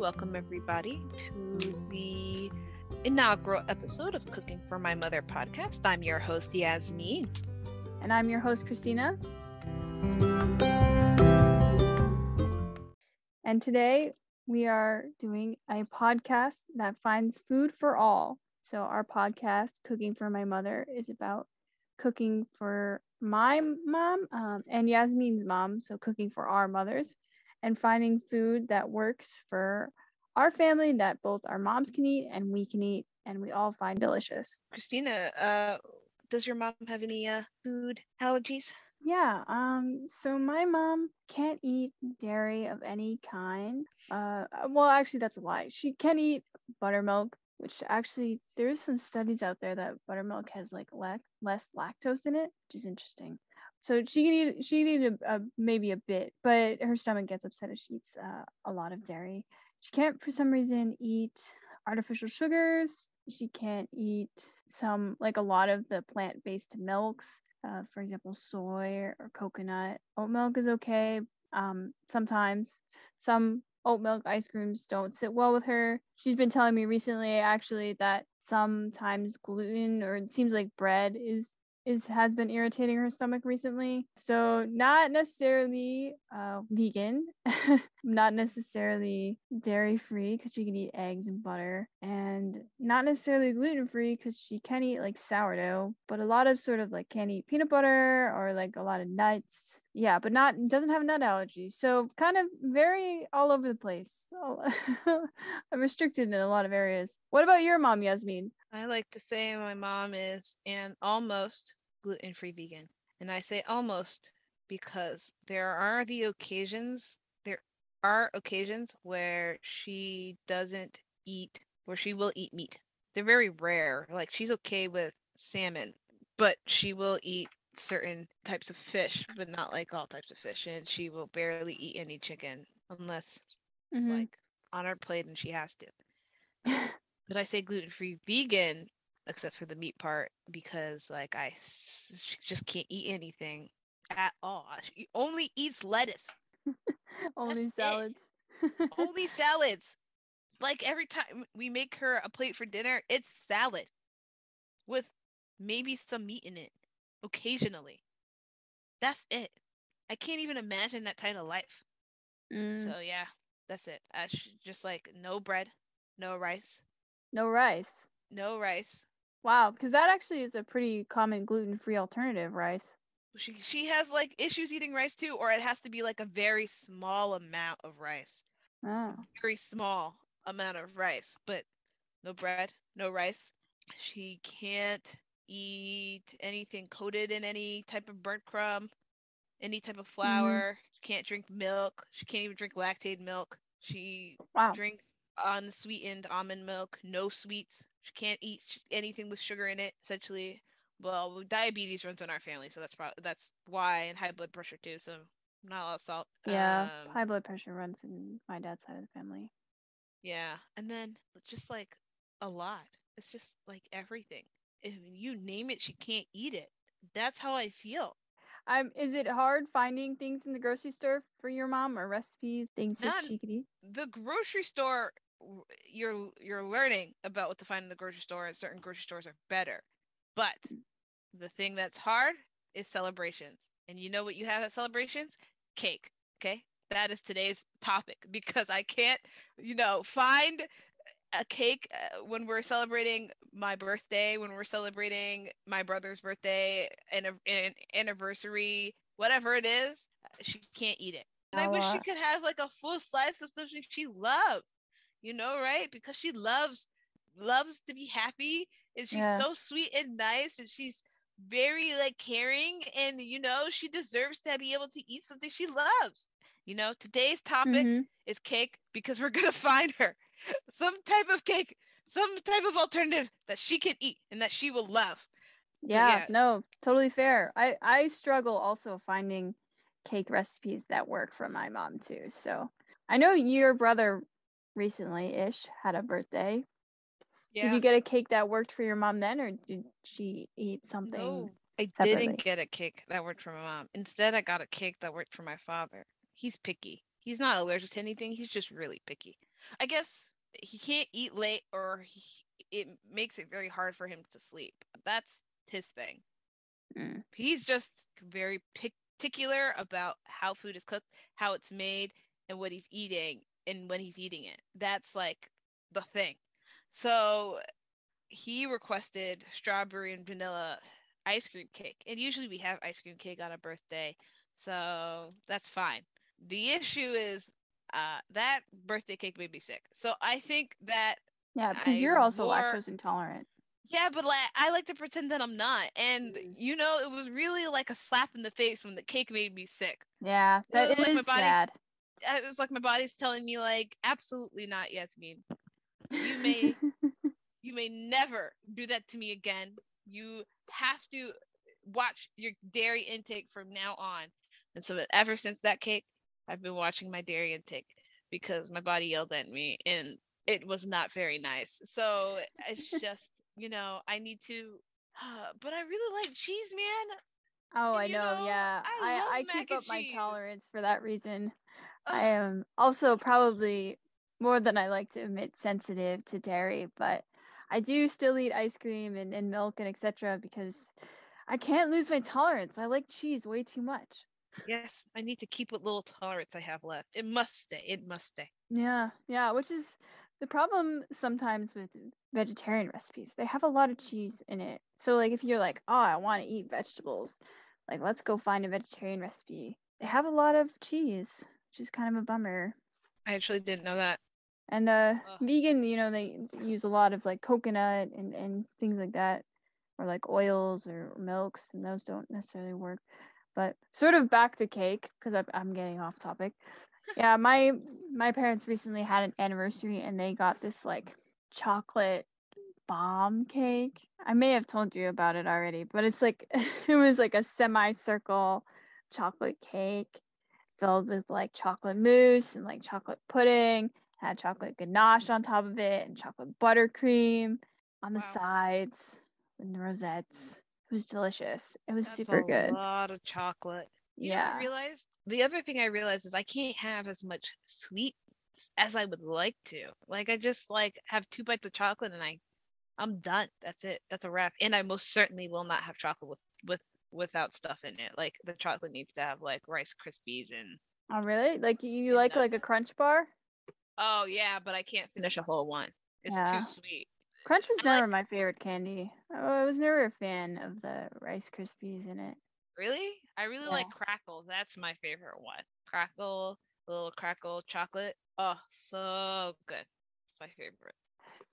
Welcome, everybody, to the inaugural episode of Cooking for My Mother podcast. I'm your host, Yasmin. And I'm your host, Christina. And today we are doing a podcast that finds food for all. So, our podcast, Cooking for My Mother, is about cooking for my mom um, and Yasmin's mom. So, cooking for our mothers and finding food that works for our family that both our moms can eat and we can eat and we all find delicious. Christina, uh, does your mom have any uh, food allergies? Yeah, um so my mom can't eat dairy of any kind. Uh well actually that's a lie. She can eat buttermilk, which actually there's some studies out there that buttermilk has like le- less lactose in it, which is interesting. So she can eat she can eat a, a, maybe a bit, but her stomach gets upset if she eats uh, a lot of dairy. She can't for some reason eat artificial sugars. She can't eat some like a lot of the plant-based milks. Uh, for example, soy or coconut. Oat milk is okay. Um, sometimes some oat milk ice creams don't sit well with her. She's been telling me recently actually that sometimes gluten or it seems like bread is is has been irritating her stomach recently. So not necessarily uh, vegan, not necessarily dairy free because she can eat eggs and butter, and not necessarily gluten free because she can eat like sourdough, but a lot of sort of like can't eat peanut butter or like a lot of nuts. Yeah, but not doesn't have a nut allergies. So kind of very all over the place. I'm restricted in a lot of areas. What about your mom, Yasmin? I like to say my mom is an almost gluten free vegan. And I say almost because there are the occasions, there are occasions where she doesn't eat, where she will eat meat. They're very rare. Like she's okay with salmon, but she will eat certain types of fish, but not like all types of fish. And she will barely eat any chicken unless it's mm-hmm. like on her plate and she has to. but I say gluten free vegan, except for the meat part, because like I s- just can't eat anything at all. She only eats lettuce. only That's salads. only salads. Like every time we make her a plate for dinner, it's salad with maybe some meat in it occasionally. That's it. I can't even imagine that kind of life. Mm. So yeah, that's it. I just like no bread, no rice, no rice. No rice. Wow, because that actually is a pretty common gluten-free alternative, rice. She she has like issues eating rice too, or it has to be like a very small amount of rice. Oh. Very small amount of rice, but no bread, no rice. She can't eat anything coated in any type of burnt crumb, any type of mm-hmm. flour. Mm-hmm. She can't drink milk. She can't even drink lactated milk. She wow. drink unsweetened almond milk, no sweets. She can't eat anything with sugar in it. Essentially, well, diabetes runs in our family, so that's probably that's why, and high blood pressure too. So not a lot of salt. Yeah, um, high blood pressure runs in my dad's side of the family. Yeah, and then just like a lot. It's just like everything. If you name it, she can't eat it. That's how I feel. Um, is it hard finding things in the grocery store for your mom or recipes, things Not, that she could eat? The grocery store you're you're learning about what to find in the grocery store and certain grocery stores are better. But the thing that's hard is celebrations. And you know what you have at celebrations? Cake okay? That is today's topic because i can't you know find a cake uh, when we're celebrating my birthday when we're celebrating my brother's birthday and an anniversary whatever it is she can't eat it. And I wish she could have like a full slice of something she loves you know, right? Because she loves loves to be happy and she's yeah. so sweet and nice and she's very like caring and you know she deserves to be able to eat something she loves you know today's topic mm-hmm. is cake because we're gonna find her some type of cake some type of alternative that she can eat and that she will love yeah, yeah, no totally fair i i struggle also finding cake recipes that work for my mom too so i know your brother recently ish had a birthday. Yeah. Did you get a cake that worked for your mom then, or did she eat something? No, I separately? didn't get a cake that worked for my mom. Instead, I got a cake that worked for my father. He's picky. He's not allergic to anything. He's just really picky. I guess he can't eat late or he, it makes it very hard for him to sleep. That's his thing. Mm. He's just very particular about how food is cooked, how it's made, and what he's eating and when he's eating it. That's like the thing. So he requested strawberry and vanilla ice cream cake. And usually we have ice cream cake on a birthday. So that's fine. The issue is uh, that birthday cake made me sick. So I think that Yeah, because you're also wore- lactose intolerant. yeah, but like I like to pretend that I'm not. And Mm. you know, it was really like a slap in the face when the cake made me sick. Yeah, that was like my body- sad. Uh, It was like my body's telling me like absolutely not, Yasmin. You may you may never do that to me again. You have to watch your dairy intake from now on. And so ever since that cake, I've been watching my dairy intake because my body yelled at me and it was not very nice. So it's just, you know, I need to but I really like cheese, man. oh, I know. know, yeah, I I I keep and up my tolerance for that reason. I am also probably more than I like to admit sensitive to dairy, but I do still eat ice cream and, and milk and etc. because I can't lose my tolerance. I like cheese way too much. Yes, I need to keep what little tolerance I have left. It must stay. It must stay. Yeah, yeah, which is the problem sometimes with vegetarian recipes. They have a lot of cheese in it. So like if you're like, "Oh, I want to eat vegetables." Like, let's go find a vegetarian recipe. They have a lot of cheese, which is kind of a bummer. I actually didn't know that. And uh Ugh. vegan, you know, they use a lot of like coconut and and things like that or like oils or milks and those don't necessarily work. But sort of back to cake because I'm I'm getting off topic. Yeah, my my parents recently had an anniversary and they got this like chocolate bomb cake. I may have told you about it already, but it's like it was like a semicircle chocolate cake filled with like chocolate mousse and like chocolate pudding, had chocolate ganache on top of it and chocolate buttercream on the Wow. sides and the rosettes. It was delicious. It was That's super a good. lot of chocolate. You Yeah. I realized? The other thing I realized is I can't have as much sweet as I would like to. Like I just like have two bites of chocolate and I I'm done. That's it. That's a wrap. And I most certainly will not have chocolate with with without stuff in it. Like the chocolate needs to have like rice krispies and Oh really? Like you like like a crunch bar? oh yeah, but I can't finish a whole one. It's Yeah. too sweet. Crunch was I like- never my favorite candy. Oh, I was never a fan of the rice krispies in it. Really? I really like Krackel. That's my favorite one. Krackel, little Krackel chocolate. Oh, so good. It's my favorite.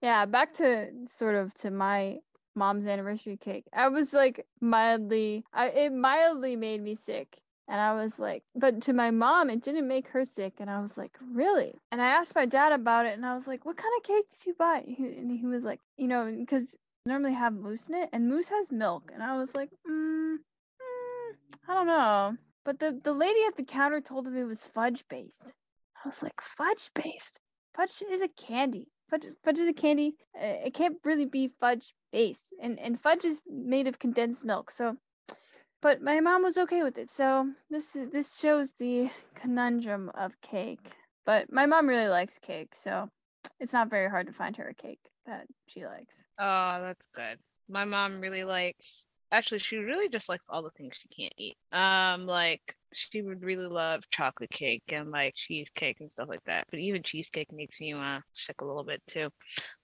Yeah, back to sort of to my mom's anniversary cake. I was like mildly I it mildly made me sick. And I was like, but to my mom, it didn't make her sick. And I was like, really? And I asked my dad about it, and I was like, what kind of cake did you buy? And he was like, you know, because normally have mousse in it, and mousse has milk. And I was like, mm, mm, I don't know. But the the lady at the counter told him it was fudge based. I was like, fudge based? Fudge is a candy. Fudge, fudge is a candy. Uh, It can't really be fudge base, and and fudge is made of condensed milk. So, but my mom was okay with it. So this is this shows the conundrum of cake. But my mom really likes cake, so it's not very hard to find her a cake that she likes. Oh, that's good. My mom really likes actually she really just likes all the things she can't eat. Um like she would really love chocolate cake and like cheesecake and stuff like that. But even cheesecake makes me uh sick a little bit too.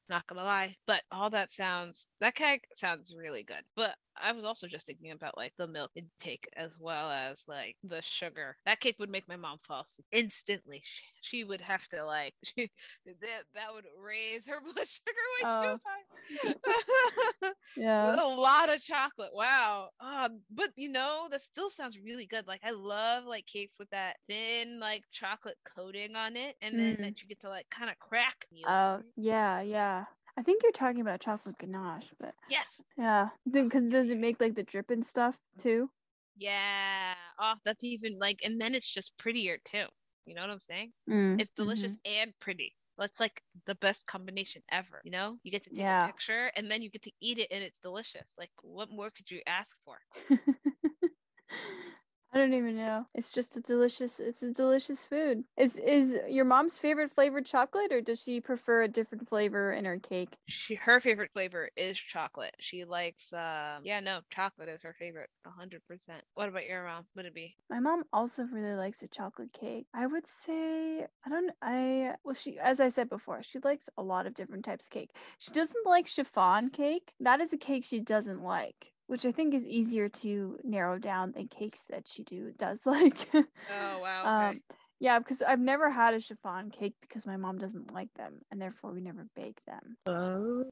Not gonna lie. But all that sounds that cake sounds really good. But I was also just thinking about like the milk intake as well as like the sugar. That cake would make my mom fall asleep instantly. She, she would have to like she, that that would raise her blood sugar way Oh. too high. Yeah. a lot of chocolate. Wow. Um, but you know, that still sounds really good. Like I love like cakes with that thin like chocolate coating on it, and then Mm. that you get to like kind of crack. Oh, yeah, yeah. I think you're talking about chocolate ganache, but yes. yeah, because does it make like the drip and stuff too? Yeah. Oh, that's even like, and then it's just prettier too. You know what I'm saying? Mm, It's delicious mhm. and pretty. That's like the best combination ever. You know, you get to take Yeah. a picture and then you get to eat it and it's delicious. Like, what more could you ask for? I don't even know. It's just a delicious. It's a delicious food. Is is your mom's favorite flavored chocolate, or does she prefer a different flavor in her cake? She her favorite flavor is chocolate. She likes um yeah no chocolate is her favorite, hundred percent. What about your mom? Would it be? My mom also really likes a chocolate cake. I would say I don't. I well she as I said before, she likes a lot of different types of cake. She doesn't like chiffon cake. That is a cake she doesn't like which I think is easier to narrow down than cakes that she do does like. oh wow. Okay. Um, yeah, because I've never had a chiffon cake because my mom doesn't like them, and therefore we never bake them. Oh.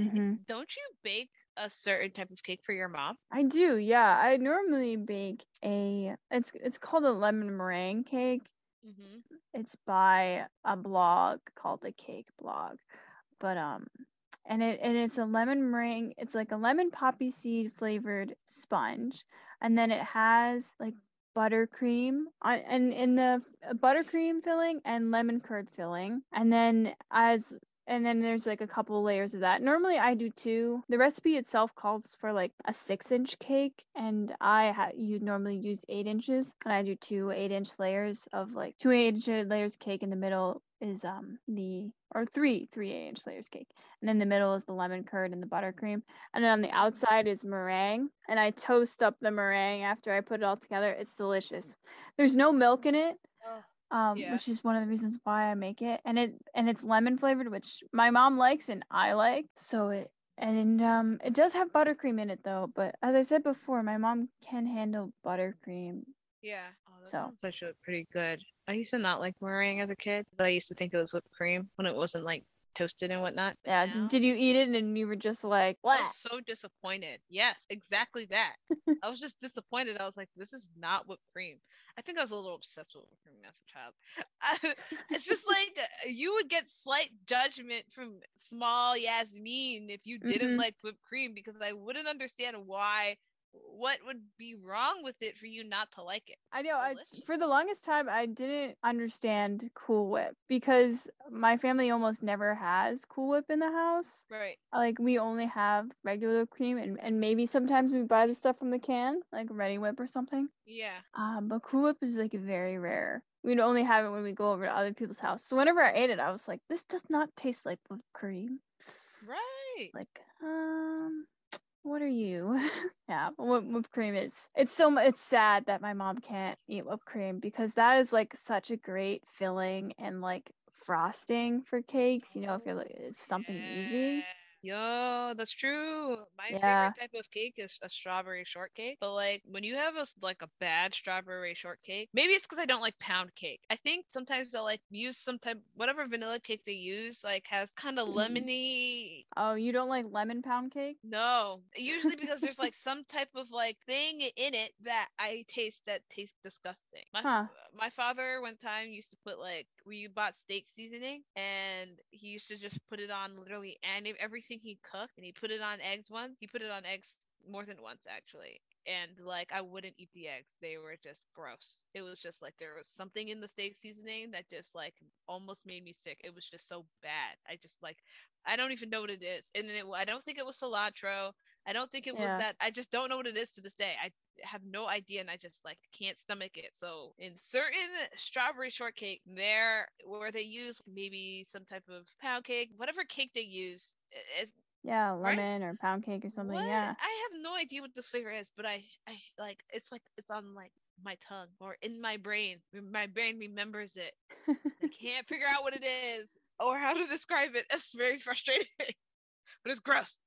Mm-hmm. Don't you bake a certain type of cake for your mom? I do. Yeah, I normally bake a. It's it's called a lemon meringue cake. Mm-hmm. It's by a blog called the Cake Blog, but um, and it and it's a lemon meringue. It's like a lemon poppy seed flavored sponge, and then it has like buttercream on and in the uh, buttercream filling and lemon curd filling, and then as and then there's like a couple layers of that. Normally I do two. The recipe itself calls for like a six inch cake, and I ha- you normally use eight inches, and I do two eight inch layers of like two eight inch layers cake in the middle is um the or three three eight inch layers cake. And in the middle is the lemon curd and the buttercream. And then on the outside is meringue and i toast up the meringue after i put it all together. It's delicious. There's no milk in it um, yeah. which is one of the reasons why i make it and it and it's lemon flavored which my mom likes and i like so it and um it does have buttercream in it though but as i said before my mom can handle buttercream yeah. Oh, that so. sounds actually pretty good. I used to not like meringue as a kid. I used to think it was whipped cream when it wasn't like toasted and whatnot. Yeah. Now, did you eat it and you were just like, what? I was so disappointed. Yes, exactly that. I was just disappointed. I was like, this is not whipped cream. I think I was a little obsessed with whipped cream as a child. it's just like uh, you would get slight judgment from small Yasmin if you didn't mm-hmm. like whipped cream because I wouldn't understand why what would be wrong with it for you not to like it? I know. I, for the longest time, I didn't understand Cool Whip because my family almost never has Cool Whip in the house. Right. Like we only have regular cream, and, and maybe sometimes we buy the stuff from the can, like Reddi-wip or something. Yeah. Um, but Cool Whip is like very rare. We'd only have it when we go over to other people's house. So whenever I ate it, I was like, this does not taste like whipped cream. Right. Like, um, what are you? yeah, whipped cream is. It's so it's sad that my mom can't eat whipped cream because that is like such a great filling and like frosting for cakes. You know, if you're like it's something easy. Yo, that's true. My yeah. favorite type of cake is a strawberry shortcake. But like when you have a like a bad strawberry shortcake, maybe it's because I don't like pound cake. I think sometimes they'll like use some type whatever vanilla cake they use like has kind of mm. lemony. Oh, you don't like lemon pound cake? No, usually because there's like some type of like thing in it that I taste that tastes disgusting. My huh. my father one time used to put like we bought steak seasoning and he used to just put it on literally any everything he cooked and he put it on eggs once. He put it on eggs more than once actually. And like I wouldn't eat the eggs. They were just gross. It was just like there was something in the steak seasoning that just like almost made me sick. It was just so bad. I just like I don't even know what it is. And it, I don't think it was cilantro. I don't think it yeah. was that. I just don't know what it is to this day. I have no idea and I just like can't stomach it. So in certain strawberry shortcake, there where they use maybe some type of pound cake, whatever cake they use, is yeah, lemon right? or pound cake or something. What? Yeah. I have no idea what this flavor is, but I I like it's like it's on like my tongue or in my brain. My brain remembers it. I can't figure out what it is or how to describe it. It's very frustrating. but it's gross.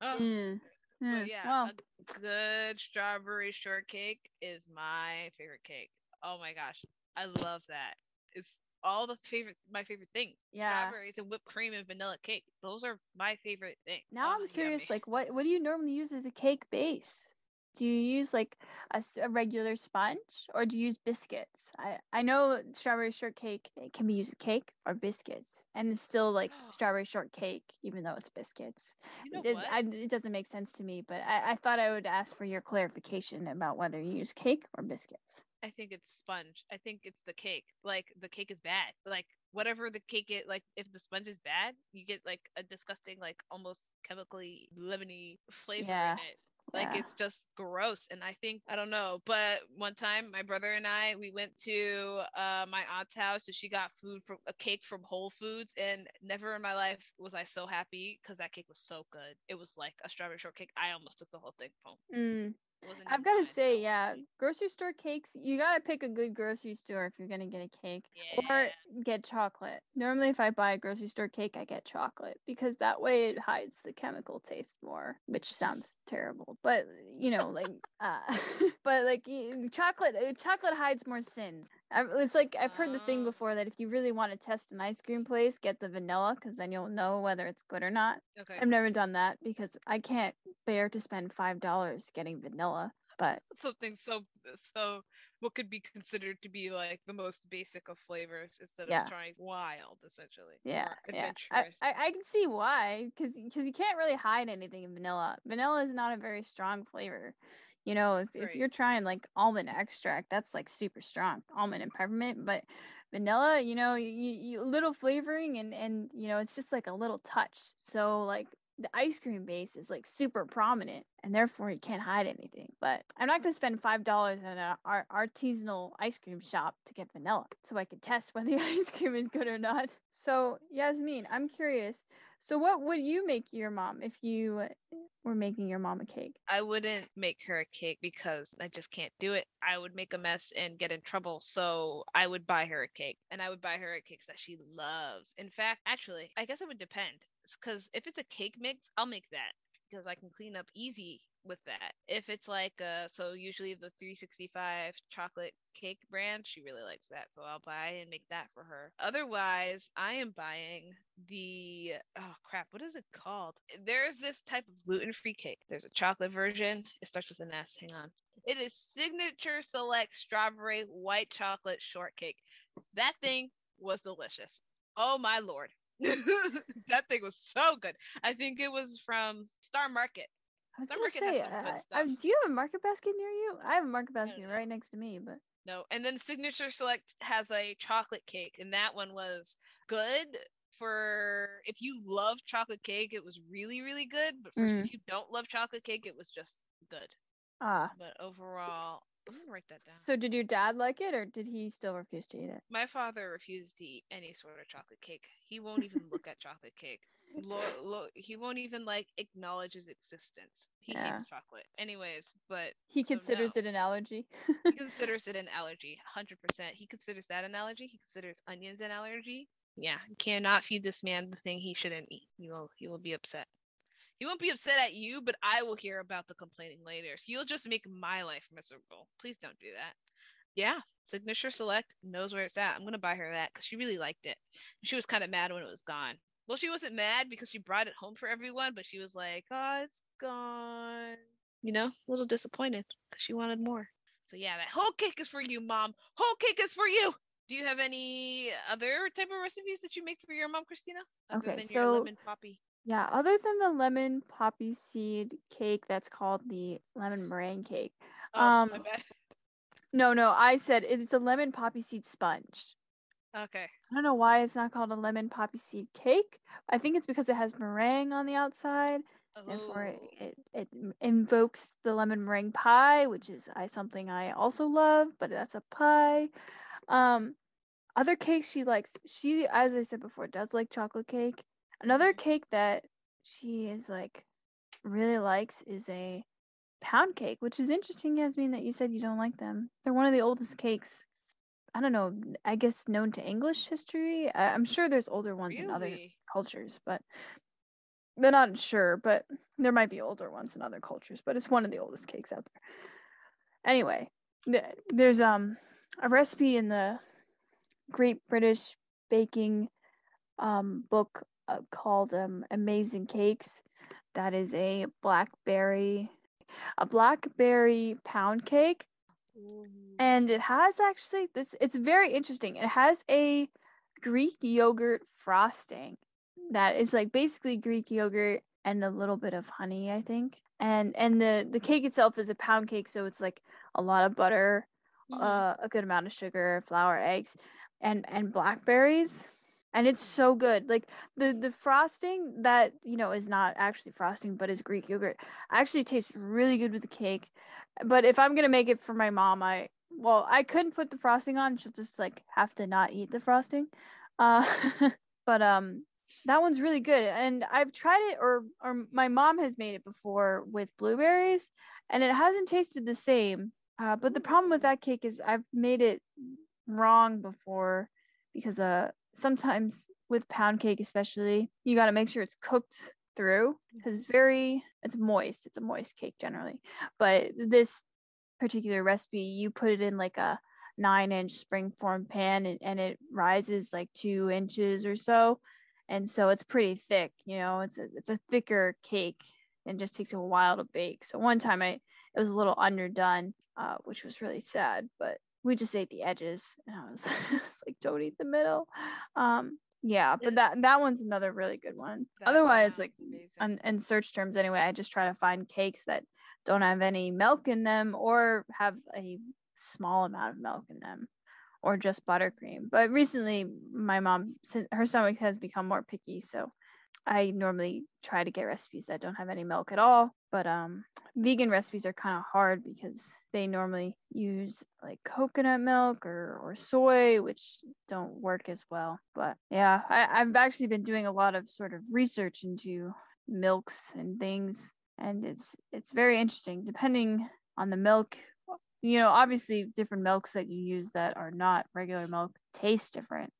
Oh. Mm. But hmm, yeah, well. a good strawberry shortcake is my favorite cake. Oh my gosh. I love that. It's all the favorite my favorite things. Yeah. Strawberries and whipped cream and vanilla cake. Those are my favorite things. Now oh, I'm curious, yummy. like what what do you normally use as a cake base? Do you use like a, a, regular sponge or do you use biscuits? I, I know strawberry shortcake it can be used with cake or biscuits, and it's still like strawberry shortcake even though it's biscuits. You know it, I, it, doesn't make sense to me, but I, I thought I would ask for your clarification about whether you use cake or biscuits. I think it's sponge. I think it's the cake. Like the cake is bad. Like whatever the cake is, like if the sponge is bad, you get like a disgusting, like almost chemically lemony flavor yeah. in it. Like Yeah. it's just gross. And I think I don't know, but one time my brother and I we went to uh my aunt's house and she got food from a cake from Whole Foods and never in my life was I so happy because that cake was so good. It was like a strawberry shortcake. I almost took the whole thing home. Mm. Wasn't I've got to say, yeah, grocery store cakes, you got to pick a good grocery store if you're going to get a cake or get chocolate. Normally, if I buy a grocery store cake, I get chocolate because that way it hides the chemical taste more, which sounds terrible. But, you know, like, uh, but like chocolate, uh, chocolate hides more sins. It's like I've heard the thing Ah. before that if you really want to test an ice cream place, get the vanilla because then you'll know whether it's good or not. Okay. I've never done that because I can't bear to spend five dollars getting vanilla. But Something so so what could be considered to be like the most basic of flavors instead Yeah. of trying wild essentially. yeah, yeah, I. I I can see why because because you can't really hide anything in vanilla. Vanilla is not a very strong flavor. You know, if if you're trying like almond extract, that's like super strong, almond and peppermint. But vanilla, you know, you, you little flavoring and and you know, it's just like a little touch. So like the ice cream base is like super prominent and therefore you can't hide anything. But I'm not gonna spend five dollars at an ar- artisanal ice cream shop to get vanilla so I can test whether the ice cream is good or not. So Yasmin, I'm curious. So what would you make your mom if you were making your mom a cake? I wouldn't make her a cake because I just can't do it. I would make a mess and get in trouble. So I would buy her a cake and I would buy her a cake that she loves. In fact, actually, I guess it would depend. Because if it's a cake mix, I'll make that because I can clean up easy with that. If it's like uh so usually the 365 chocolate cake brand, she really likes that. So I'll buy and make that for her. Otherwise, I am buying the oh crap, what is it called? There's this type of gluten-free cake. There's a chocolate version. It starts with an S. Hang on. It is signature select strawberry white chocolate shortcake. That thing was delicious. Oh my lord. that thing was so good. I think it was from Star Market. I was gonna say, uh, uh, do you have a market basket near you? I have a market basket right next to me, but No. And then Signature Select has a chocolate cake, and that one was good for if you love chocolate cake, it was really, really good. But for Mm. if you don't love chocolate cake, it was just good. ah. But overall, I'm gonna write that down. So did your dad like it, or did he still refuse to eat it? My father refuses to eat any sort of chocolate cake. He won't even look at chocolate cake. Lo- lo- he won't even like acknowledge his existence. He Yeah. hates chocolate. Anyways, but He So considers no. it an allergy. he considers it an allergy 100% he considers that an allergy? He considers onions an allergy? Yeah you cannot feed this man the thing he shouldn't eat. He will he will be upset. He won't be upset at you but i will hear about the complaining later. So you'll just make my life miserable. Please don't do that. Yeah signature select knows where it's at. I'm gonna buy her that because she really liked it. She was kind of mad when it was gone well she wasn't mad because she brought it home for everyone but she was like oh it's gone you know a little disappointed because she wanted more so yeah, that whole cake is for you, mom. Whole cake is for you. Do you have any other type of recipes that you make for your mom, Christina? Other Okay, than so- your lemon poppy. Yeah, other than the lemon poppy seed cake that's called the lemon meringue cake. Oh, my Um. No, no, I said it's a lemon poppy seed sponge. Okay. I don't know why it's not called a lemon poppy seed cake. I think it's because it has meringue on the outside. Therefore, it, Oh, it, it invokes the lemon meringue pie, which is I, something I also love, but that's a pie. Um, other cakes she likes, she, as I said before, does like chocolate cake. Another Mhm. cake that she is like really likes is a pound cake, which is interesting, Yasmin, that you said you don't like them. They're one of the oldest cakes. I don't know. I guess known to English history. I, I'm sure there's older ones in other cultures, but they're not sure. But there might be older ones in other cultures. But it's one of the oldest cakes out there. Anyway, th- there's um a recipe in the Great British Baking um book uh, called um Amazing Cakes. That is a blackberry a blackberry pound cake. And it has actually this it's very interesting it has a greek yogurt frosting that is like basically greek yogurt and a little bit of honey i think and and the the cake itself is a pound cake so it's like a lot of butter Mhm. uh, a good amount of sugar flour eggs and and blackberries and it's so good. Like the the frosting that you know is not actually frosting, but is Greek yogurt. Actually tastes really good with the cake. But if I'm gonna make it for my mom, I well I couldn't put the frosting on. She'll just like have to not eat the frosting. Uh, but um, that one's really good, and I've tried it, or or my mom has made it before with blueberries, and it hasn't tasted the same. Uh, but the problem with that cake is I've made it wrong before because uh sometimes with pound cake especially you got to make sure it's cooked through because it's very it's moist it's a moist cake generally but this particular recipe you put it in like a nine inch spring form pan and, and it rises like two inches or so and so it's pretty thick you know it's a, it's a thicker cake and just takes a while to bake so one time i it was a little underdone uh, which was really sad but we just ate the edges and I was, was like don't eat the middle um yeah but that that one's another really good one. That otherwise like on, in search terms anyway i just try to find cakes that don't have any milk in them or have a small amount of milk in them or just buttercream. But recently my mom her stomach has become more picky so i normally try to get recipes that don't have any milk at all but um vegan recipes are kind of hard because they normally use like coconut milk or, or soy which don't work as well but yeah I, i've actually been doing a lot of sort of research into milks and things and it's it's very interesting depending on the milk you know obviously different milks that you use that are not regular milk taste different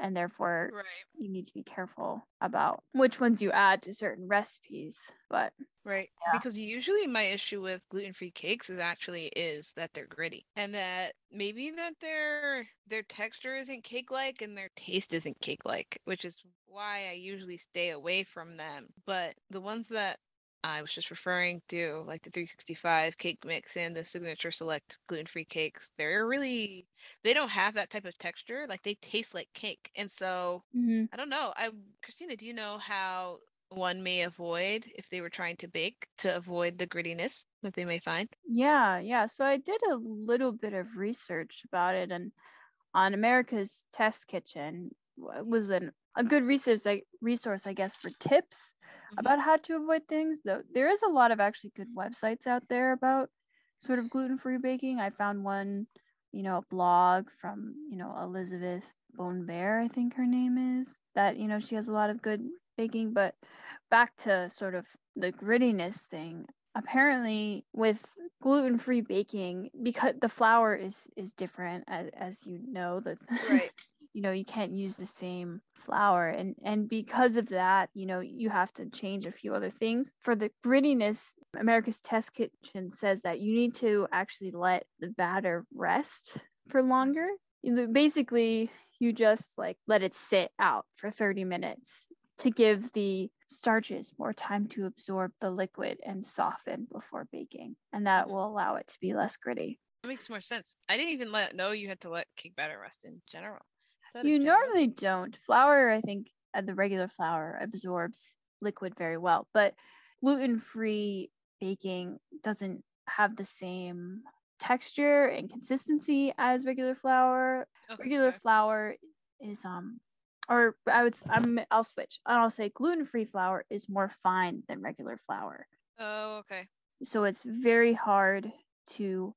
and therefore right you need to be careful about which ones you add to certain recipes but Right. Yeah. Because usually my issue with gluten-free cakes is actually is that they're gritty and that maybe that their their texture isn't cake-like and their taste isn't cake-like, which is why I usually stay away from them. But the ones that I was just referring to, like the 365 cake mix and the signature select gluten-free cakes, they're really they don't have that type of texture. Like they taste like cake. And so mm-hmm. I don't know. I Christina, do you know how one may avoid if they were trying to bake to avoid the grittiness that they may find? Yeah, yeah. So I did a little bit of research about it, and on America's Test Kitchen was an, a good resource, like resource, I guess, for tips. About how to avoid things. Though there is a lot of actually good websites out there about sort of gluten-free baking. I found one, you know, a blog from you know Elizabeth Bone Bear, I think her name is. That you know she has a lot of good baking, but back to sort of the grittiness thing apparently with gluten-free baking because the flour is is different as, as you know that Right. you know you can't use the same flour and and because of that you know you have to change a few other things for the grittiness america's test kitchen says that you need to actually let the batter rest for longer You know, basically you just like let it sit out for 30 minutes to give the starches more time to absorb the liquid and soften before baking and that Mhm. will allow it to be less gritty That makes more sense. I didn't even let know you had to let cake batter rest in general. Is that a You normally don't. Flour, I think, uh, the regular flour absorbs liquid very well, but gluten free baking doesn't have the same texture and consistency as regular flour. Okay, Regular flour is um or I would I'm I'll switch. and I'll say gluten free flour is more fine than regular flour. Oh, okay. So it's very hard to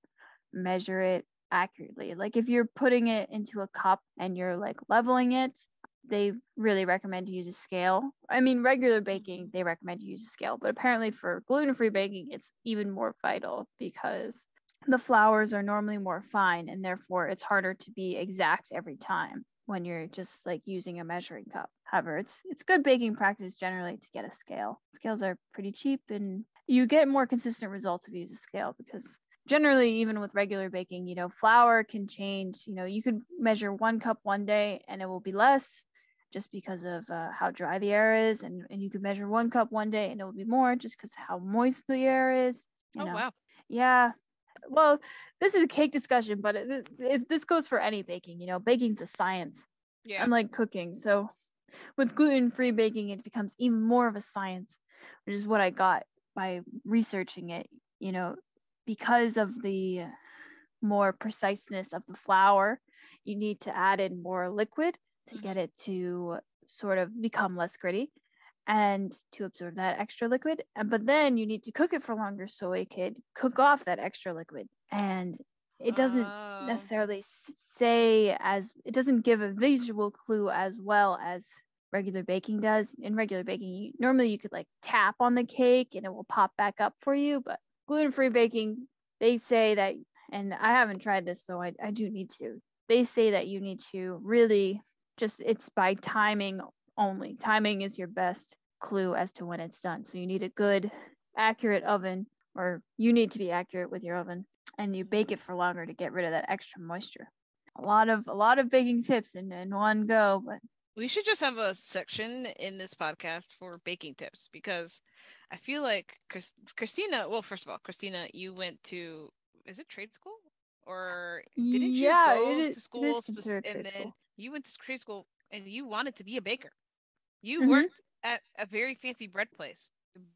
measure it accurately. Like if you're putting it into a cup and you're like leveling it, they really recommend to use a scale. I mean, regular baking, they recommend you use a scale, but apparently for gluten free baking, it's even more vital because the flours are normally more fine and therefore it's harder to be exact every time when you're just like using a measuring cup. However, it's it's good baking practice generally to get a scale. Scales are pretty cheap and you get more consistent results if you use a scale because generally even with regular baking, you know, flour can change, you know, you could measure 1 cup one day and it will be less just because of uh, how dry the air is and, and you could measure one cup one day and it will be more just because how moist the air is you Oh know. wow. Yeah. Well, this is a cake discussion, but it, it, this goes for any baking. You know, baking's a science, Yeah. unlike cooking. So, with gluten-free baking, it becomes even more of a science, which is what I got by researching it. You know, because of the more preciseness of the flour, you need to add in more liquid to get mm-hmm. it to sort of become less gritty and to absorb that extra liquid. And but then you need to cook it for longer so it could cook off that extra liquid. And it doesn't Oh. necessarily say as it doesn't give a visual clue as well as regular baking does. In regular baking, you, normally you could like tap on the cake and it will pop back up for you, but gluten-free baking, they say that and I haven't tried this though. I, I do need to. They say that you need to really just it's by timing only. Timing is your best clue as to when it's done. So you need a good accurate oven or you need to be accurate with your oven and you bake it for longer to get rid of that extra moisture. A lot of a lot of baking tips in, in one go, but We should just have a section in this podcast for baking tips because I feel like Chris, Christina. Well, first of all, Christina, you went to is it trade school or didn't Yeah, you go it is- to it school is spec- and then school. you went to trade school and you wanted to be a baker. You Mhm. worked at a very fancy bread place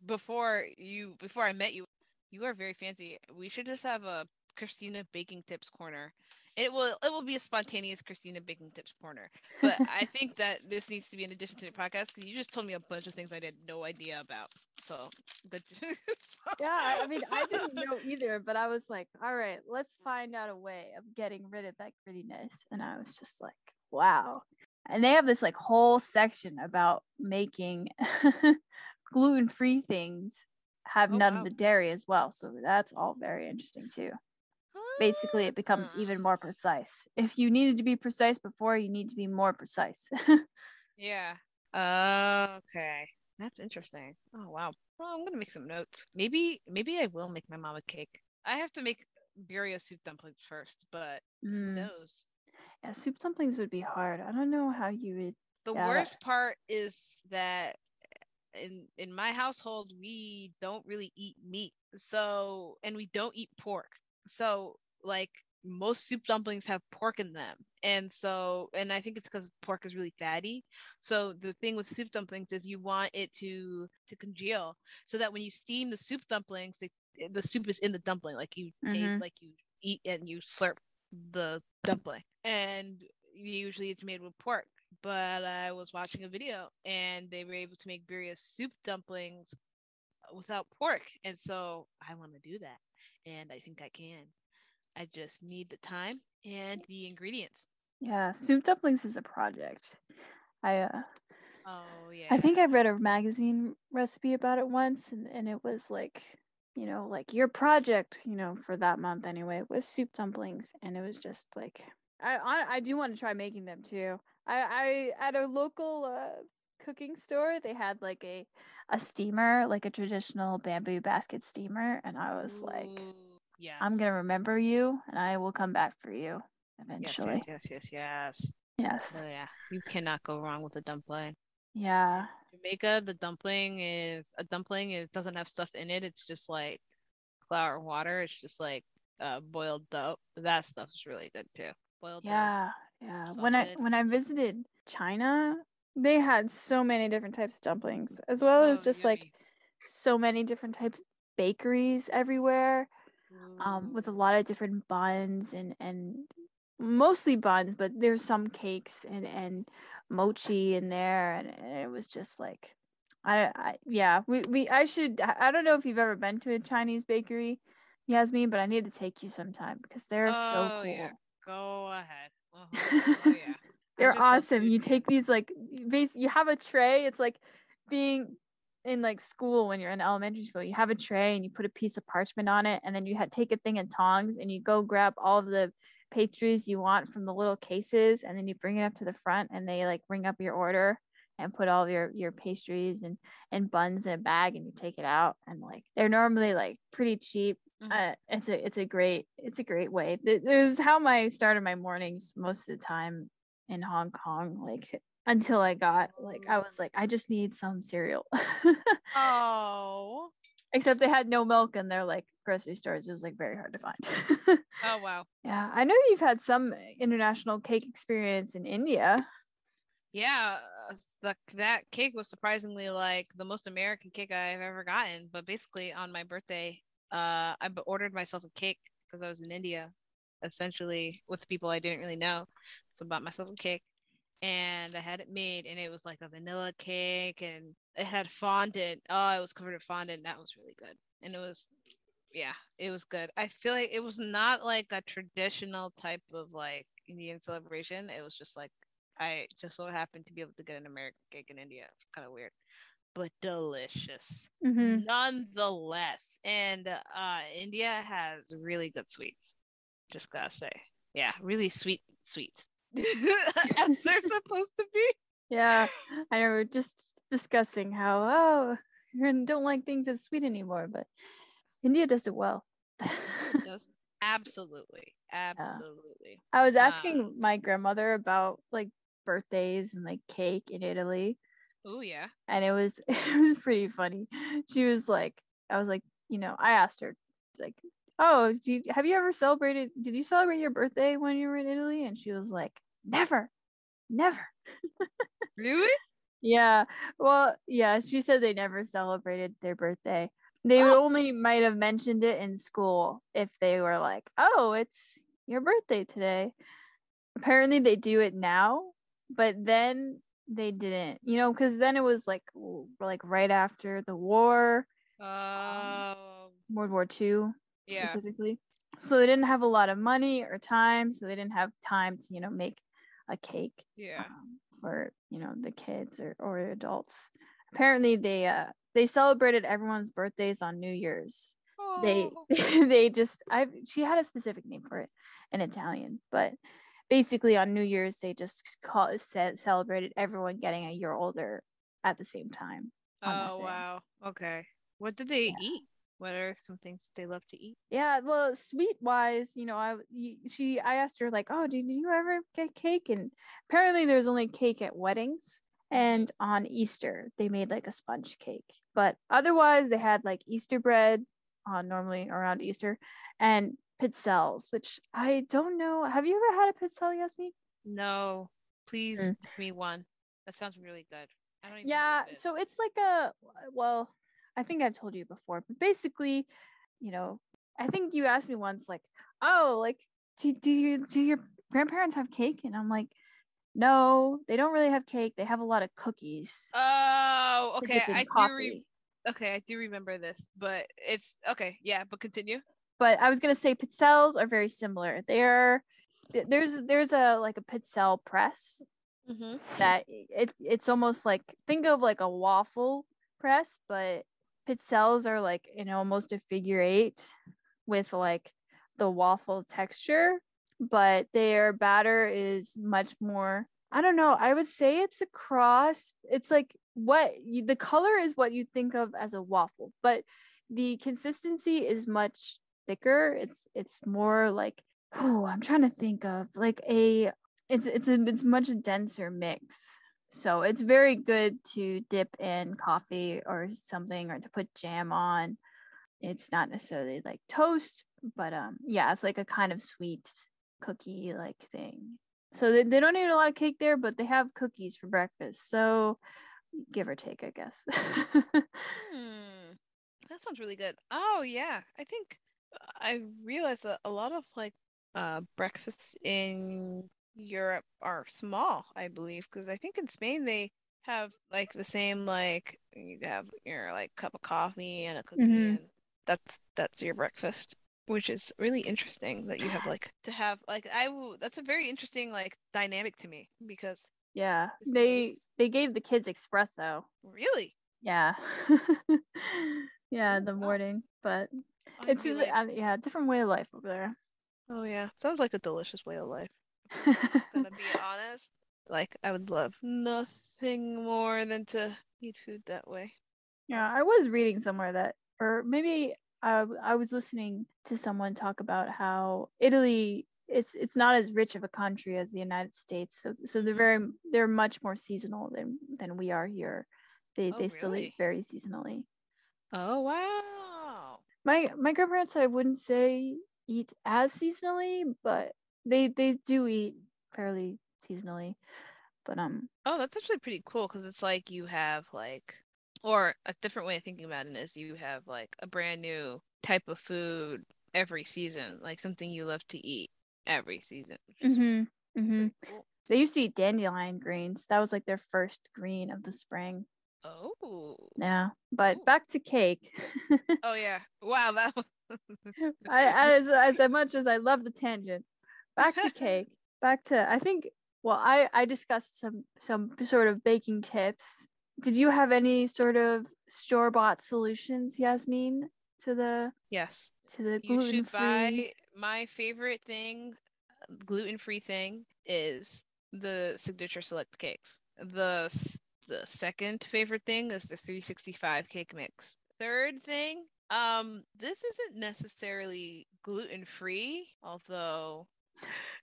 before you before I met you. You are very fancy. We should just have a Christina baking tips corner. It will it will be a spontaneous Christina baking tips corner. But I think that this needs to be in addition to the podcast because you just told me a bunch of things I had no idea about. So good. So- yeah, I I mean, I didn't know either, but I was like, all right, let's find out a way of getting rid of that grittiness. And I was just like, wow. And they have this like whole section about making gluten free things have Oh, none wow. of the dairy as well. So that's all very interesting too. Basically, it becomes Ah. even more precise. If you needed to be precise before, you need to be more precise. Yeah. Uh, okay. That's interesting. Oh wow. Well, I'm gonna make some notes. Maybe maybe I will make my mom a cake. I have to make birria soup dumplings first, but who Mm, knows? yeah, soup dumplings would be hard. I don't know how you would. The Yeah, that- worst part is that in in my household we don't really eat meat. So and we don't eat pork. So like most soup dumplings have pork in them. And so and I think it's because pork is really fatty. So the thing with soup dumplings is you want it to to congeal so that when you steam the soup dumplings, they, the soup is in the dumpling. Like you taste Mhm. like you eat and you slurp the dumpling. And usually it's made with pork. But I was watching a video and they were able to make birria soup dumplings without pork. And so I want to do that. And I think I can. I just need the time and the ingredients. Yeah, soup dumplings is a project. I uh, Oh yeah. I think I read a magazine recipe about it once, and, and it was like, you know, like your project, you know, for that month anyway, was soup dumplings, and it was just like, I I, I do want to try making them too. I I at a local uh, cooking store, they had like a a steamer, like a traditional bamboo basket steamer, and I was like, yeah. I'm gonna remember you, and I will come back for you eventually. yes, yes, yes, yes. Yes. Oh yeah. You cannot go wrong with a dumpling. Yeah. Jamaica, the dumpling is a dumpling. It doesn't have stuff in it. It's just like flour and water. It's just like uh, boiled dough. That stuff is really good too. Boiled dough. Yeah, yeah. When I when I visited China, they had so many different types of dumplings, as well as Oh, just like so many different types of bakeries everywhere, um, with a lot of different buns and and mostly buns, but there's some cakes and and mochi in there, and, and it was just like, I, I yeah, we we I should I don't know if you've ever been to a Chinese bakery, Yasmin, but I need to take you sometime because they're so Oh, cool. yeah. Go ahead. Uh-huh. Oh yeah. They're awesome. You take these like base you have a tray. It's like being in like school when you're in elementary school. You have a tray and you put a piece of parchment on it and then you ha- take a thing and tongs and you go grab all the pastries you want from the little cases and then you bring it up to the front and they like ring up your order and put all your your pastries and and buns in a bag and you take it out and like they're normally like pretty cheap Mhm. uh, it's a it's a great it's a great way. It was how my started my mornings most of the time in Hong Kong. Like until I got like I was like I just need some cereal. Oh. Except they had no milk in their like grocery stores. It was like very hard to find. Oh wow. yeah, I know you've had some international cake experience in India. Yeah, uh, the, that cake was surprisingly like the most American cake I've ever gotten. But basically, on my birthday, uh, I ordered myself a cake because I was in India, essentially with people I didn't really know. So I bought myself a cake, and I had it made, and it was like a vanilla cake, and it had fondant. Oh, it was covered in fondant. That was really good, and it was, yeah, it was good. I feel like it was not like a traditional type of like Indian celebration. It was just like I just so happened to be able to get an American cake in India. It's kind of weird, but delicious Mm-hmm. nonetheless. And uh, India has really good sweets. Just gotta say, yeah, really sweet sweets, as they're supposed to be. Yeah, I know. We're just discussing how oh, you don't like things as sweet anymore, but India does it well. Just absolutely, absolutely. I was Wow. asking my grandmother about like birthdays and like cake in Italy, Oh yeah. and it was it was pretty funny. She was like, I was like, you know, I asked her like, oh, do you, have you ever celebrated? Did you celebrate your birthday when you were in Italy? And she was like, never, never. Really? Yeah. Well, yeah, she said they never celebrated their birthday. They Oh. only might have mentioned it in school if they were like, "Oh, it's your birthday today." Apparently they do it now, but then they didn't. You know, cuz then it was like like right after the war, um, Oh, World War II yeah. specifically. So they didn't have a lot of money or time, so they didn't have time to, you know, make a cake Yeah. um, for you know the kids or, or adults apparently they uh they celebrated everyone's birthdays on new year's they Oh. they just i she had a specific name for it in italian but basically on new year's they just call said celebrated everyone getting a year older at the same time Oh wow. Okay. What did they Yeah. eat? What are some things that they love to eat? yeah well sweet wise you know I she i asked her like oh did you ever get cake and apparently there's only cake at weddings and on easter they made like a sponge cake but otherwise they had like easter bread on normally around easter and pizzelles which i don't know have you ever had a pizzelle yasmin No. Please Mm. give me one. That sounds really good. I don't even yeah it so it's like a well i think i've told you before but basically you know i think you asked me once like oh like do, do you do your grandparents have cake and i'm like no they don't really have cake they have a lot of cookies Oh, okay. I do re- okay, I do remember this, but it's okay. Yeah, but continue. but i was going to say pizzelles are very similar they're there's there's a like a pizzelle press Mm-hmm. that it's it's almost like think of like a waffle press, but pizzelles are like in almost a figure eight with like the waffle texture, but their batter is much more. I don't know. I would say it's a cross. It's like what you, the color is what you think of as a waffle, but the consistency is much thicker. It's it's more like oh, I'm trying to think of like a it's it's a it's much denser mix. So it's very good to dip in coffee or something or to put jam on. It's not necessarily like toast, but um yeah, it's like a kind of sweet cookie like thing. So they, they don't eat a lot of cake there, but they have cookies for breakfast. So give or take, I guess. Hmm. That sounds really good. Oh yeah, I think uh, I realized that a lot of like uh breakfasts in Europe are small, I believe, because I think in Spain they have like the same like you have your like cup of coffee and a cookie Mhm. and that's that's your breakfast, which is really interesting that you have like to have like I w- that's a very interesting like dynamic to me because yeah. They they gave the kids espresso. really Yeah. yeah, in the morning, but I'd it's a- like, uh, yeah, different way of life over there. oh yeah, sounds like a delicious way of life. gonna be honest, like I would love nothing more than to eat food that way. Yeah, I was reading somewhere that, or maybe I was listening to someone talk about how Italy it's it's not as rich of a country as the United States, so so they're very they're much more seasonal than than we are here. They Oh, they still really? eat very seasonally. Oh wow. My my grandparents I wouldn't say eat as seasonally, but they they do eat fairly seasonally. But um Oh, that's actually pretty cool because it's like you have like, or a different way of thinking about it is you have like a brand new type of food every season, like something you love to eat every season. mhm mhm cool. They used to eat dandelion greens. That was like their first green of the spring. Oh. Yeah. But Ooh. back to cake. Oh yeah. Wow. That. Was... I as as much as I love the tangent. Back to cake. Back to I think well I I discussed some some sort of baking tips. Did you have any sort of store bought solutions, Yasmin, to the yes. to the You gluten should buy my favorite thing, gluten free thing is the signature select cakes. The the second favorite thing is the 365 cake mix. Third thing, um, this isn't necessarily gluten free, although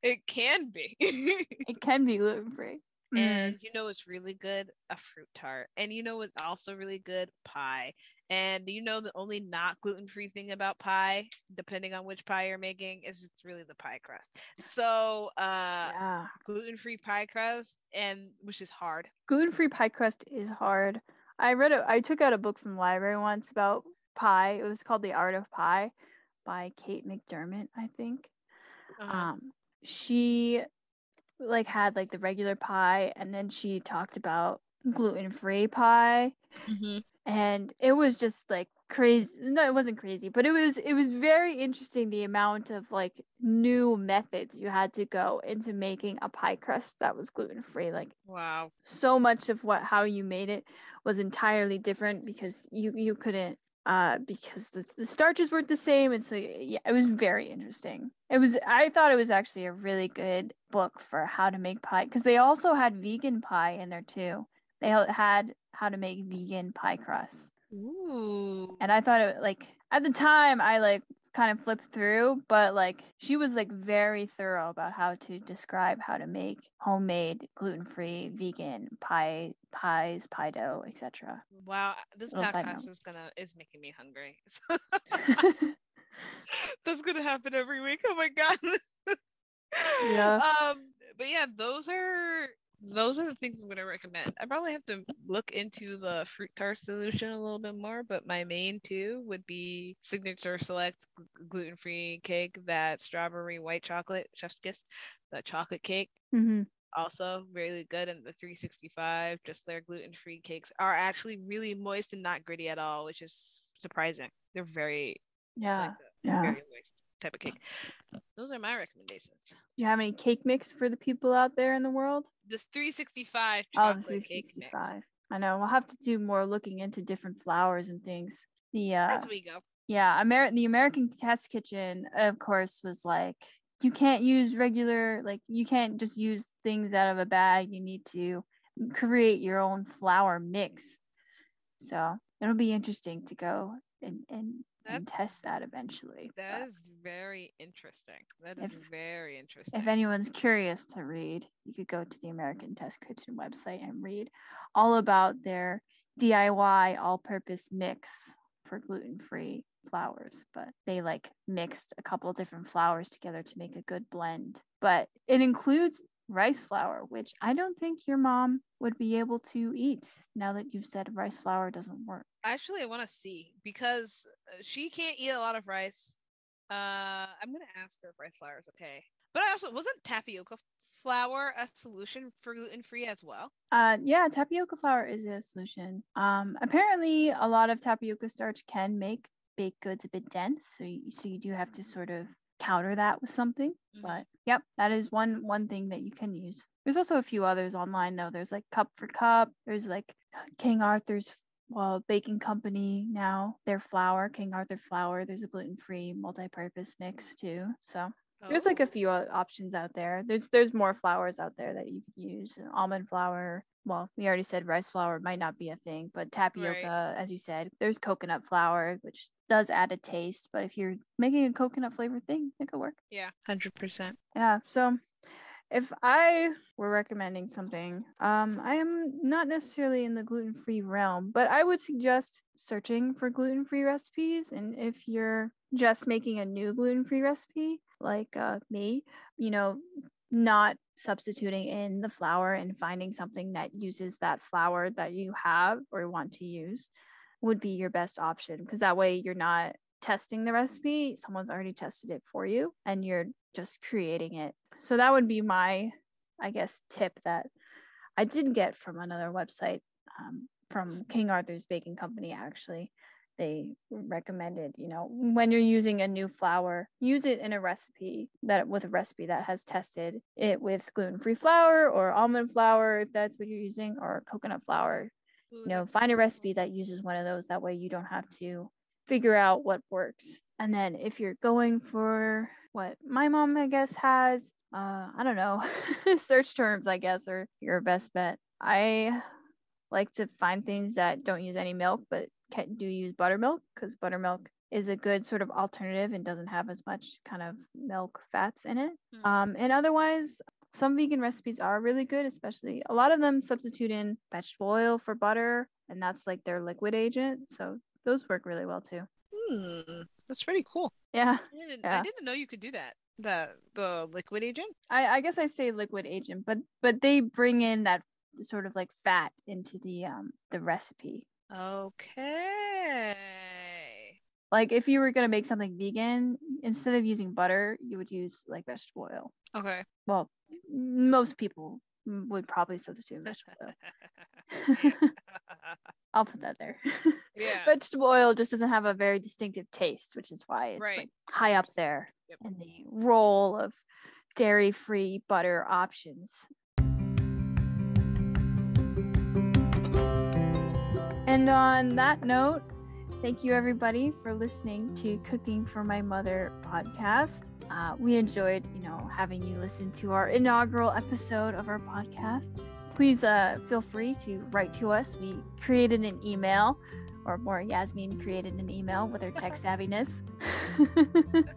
it can be. It can be gluten free. and you know it's really good a fruit tart and you know what's also really good pie and you know the only not gluten-free thing about pie depending on which pie you're making is it's really the pie crust so uh yeah. gluten-free pie crust and which is hard gluten free pie crust is hard. I read a I took out a book from the library once about pie. It was called The Art of Pie by Kate McDermott, I think. Uh-huh. Um she like had like the regular pie and then she talked about gluten free pie Mhm. and it was just like crazy no it wasn't crazy but it was it was very interesting the amount of like new methods you had to go into making a pie crust that was gluten free like wow so much of what how you made it was entirely different because you you couldn't uh because the, the starches weren't the same and so yeah it was very interesting. It was i thought it was actually a really good book for how to make pie because they also had vegan pie in there too. They had how to make vegan pie crust. Ooh. and i thought it like at the time i like kind of flipped through but like she was like very thorough about how to describe how to make homemade gluten-free vegan pie pies pie dough etc wow this Little podcast is gonna is making me hungry That's gonna happen every week. Oh my god. Yeah. Um, but yeah, those are those are the things I'm gonna recommend. I probably have to look into the fruit tart solution a little bit more, but my main two would be signature select gluten free cake, that strawberry white chocolate chef's kiss, the chocolate cake. hmm Also really good, and the 365, just their gluten free cakes are actually really moist and not gritty at all, which is surprising. They're very yeah like yeah very moist type of cake. Those are my recommendations. Do you have any cake mix for the people out there in the world? This 365 oh the chocolate cake mix. 365 i know we'll have to do more looking into different flours and things. The uh As we go. yeah Amer- the american test kitchen of course was like you can't use regular like you can't just use things out of a bag. You need to create your own flour mix. So it'll be interesting to go and, and That's test that eventually that but is very interesting. That is If- very interesting. if anyone's curious to read you could go to the american test kitchen website and read all about their diy all-purpose mix for gluten-free flours but they like mixed a couple of different flours together to make a good blend but it includes rice flour which i don't think your mom would be able to eat now that you've said rice flour doesn't work Actually, I want to see because uh, she can't eat a lot of rice. Uh, I'm gonna ask her if rice flour is okay. But I also wasn't tapioca flour a solution for gluten free as well. Uh, yeah, tapioca flour is a solution. Um, apparently, a lot of tapioca starch can make baked goods a bit dense, so you, so you do have to sort of counter that with something. Mhm. But yep, that is one one thing that you can use. There's also a few others online though. There's like Cup for Cup. There's like King Arthur's well baking company now. Their flour, King Arthur flour. There's a gluten free multi-purpose mix too. So there's like a Oh, few options out there. There's there's more flours out there that you could use. Almond flour. Well, we already said rice flour might not be a thing, but tapioca, as you said, there's coconut flour, which does add a taste. But if you're making a coconut flavored thing, it could work. yeah, hundred percent. Yeah. So if I were recommending something, um, I am not necessarily in the gluten free realm, but I would suggest searching for gluten free recipes. And if you're just making a new gluten free recipe, like uh, me, you know, not substituting in the flour and finding something that uses that flour that you have or want to use would be your best option because that way you're not testing the recipe someone's already tested it for you and you're just creating it so that would be my I guess, tip that I did get from another website um, from King Arthur's Baking Company, actually. They recommended, you know, when you're using a new flour, use it in a recipe that with a recipe that has tested it with gluten free flour or almond flour, if that's what you're using, or coconut flour. You know, find a recipe that uses one of those. That way you don't have to figure out what works. And then if you're going for what my mom, I guess, has, uh, I don't know, search terms, I guess, are your best bet. I like to find things that don't use any milk, but can do use buttermilk because buttermilk is a good sort of alternative and doesn't have as much kind of milk fats in it. Mm. Um, and otherwise, some vegan recipes are really good, especially a lot of them substitute in vegetable oil for butter, and that's like their liquid agent. So those work really well too. Hmm, that's pretty cool. Yeah. I didn't, yeah. I didn't know you could do that. The the liquid agent. I I guess I say liquid agent, but but they bring in that sort of like fat into the um the recipe. Okay. Like if you were gonna make something vegan, instead of using butter, you would use like vegetable oil. Okay. Well, most people would probably substitute vegetable oil. I'll put that there. Yeah. vegetable oil just doesn't have a very distinctive taste, which is why it's Right. like high up there Yep. in the role of dairy-free butter options. And on that note, thank you everybody for listening to Cooking for My Mother podcast. Uh, we enjoyed, you know, having you listen to our inaugural episode of our podcast. Please uh, feel free to write to us. We created an email, or more, Yasmin created an email with her tech savviness.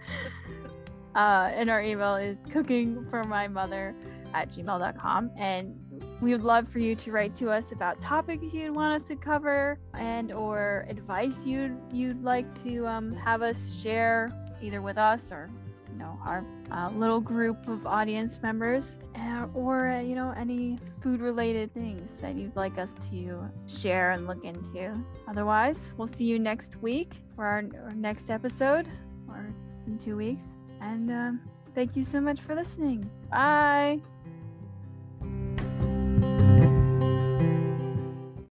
uh, and our email is cooking for my mother at gmail.com. And we would love for you to write to us about topics you'd want us to cover and or advice you'd you'd like to um, have us share either with us or you know our uh, little group of audience members uh, or uh, you know any food related things that you'd like us to share and look into. Otherwise we'll see you next week for our, our next episode or in two weeks. And um, thank you so much for listening. Bye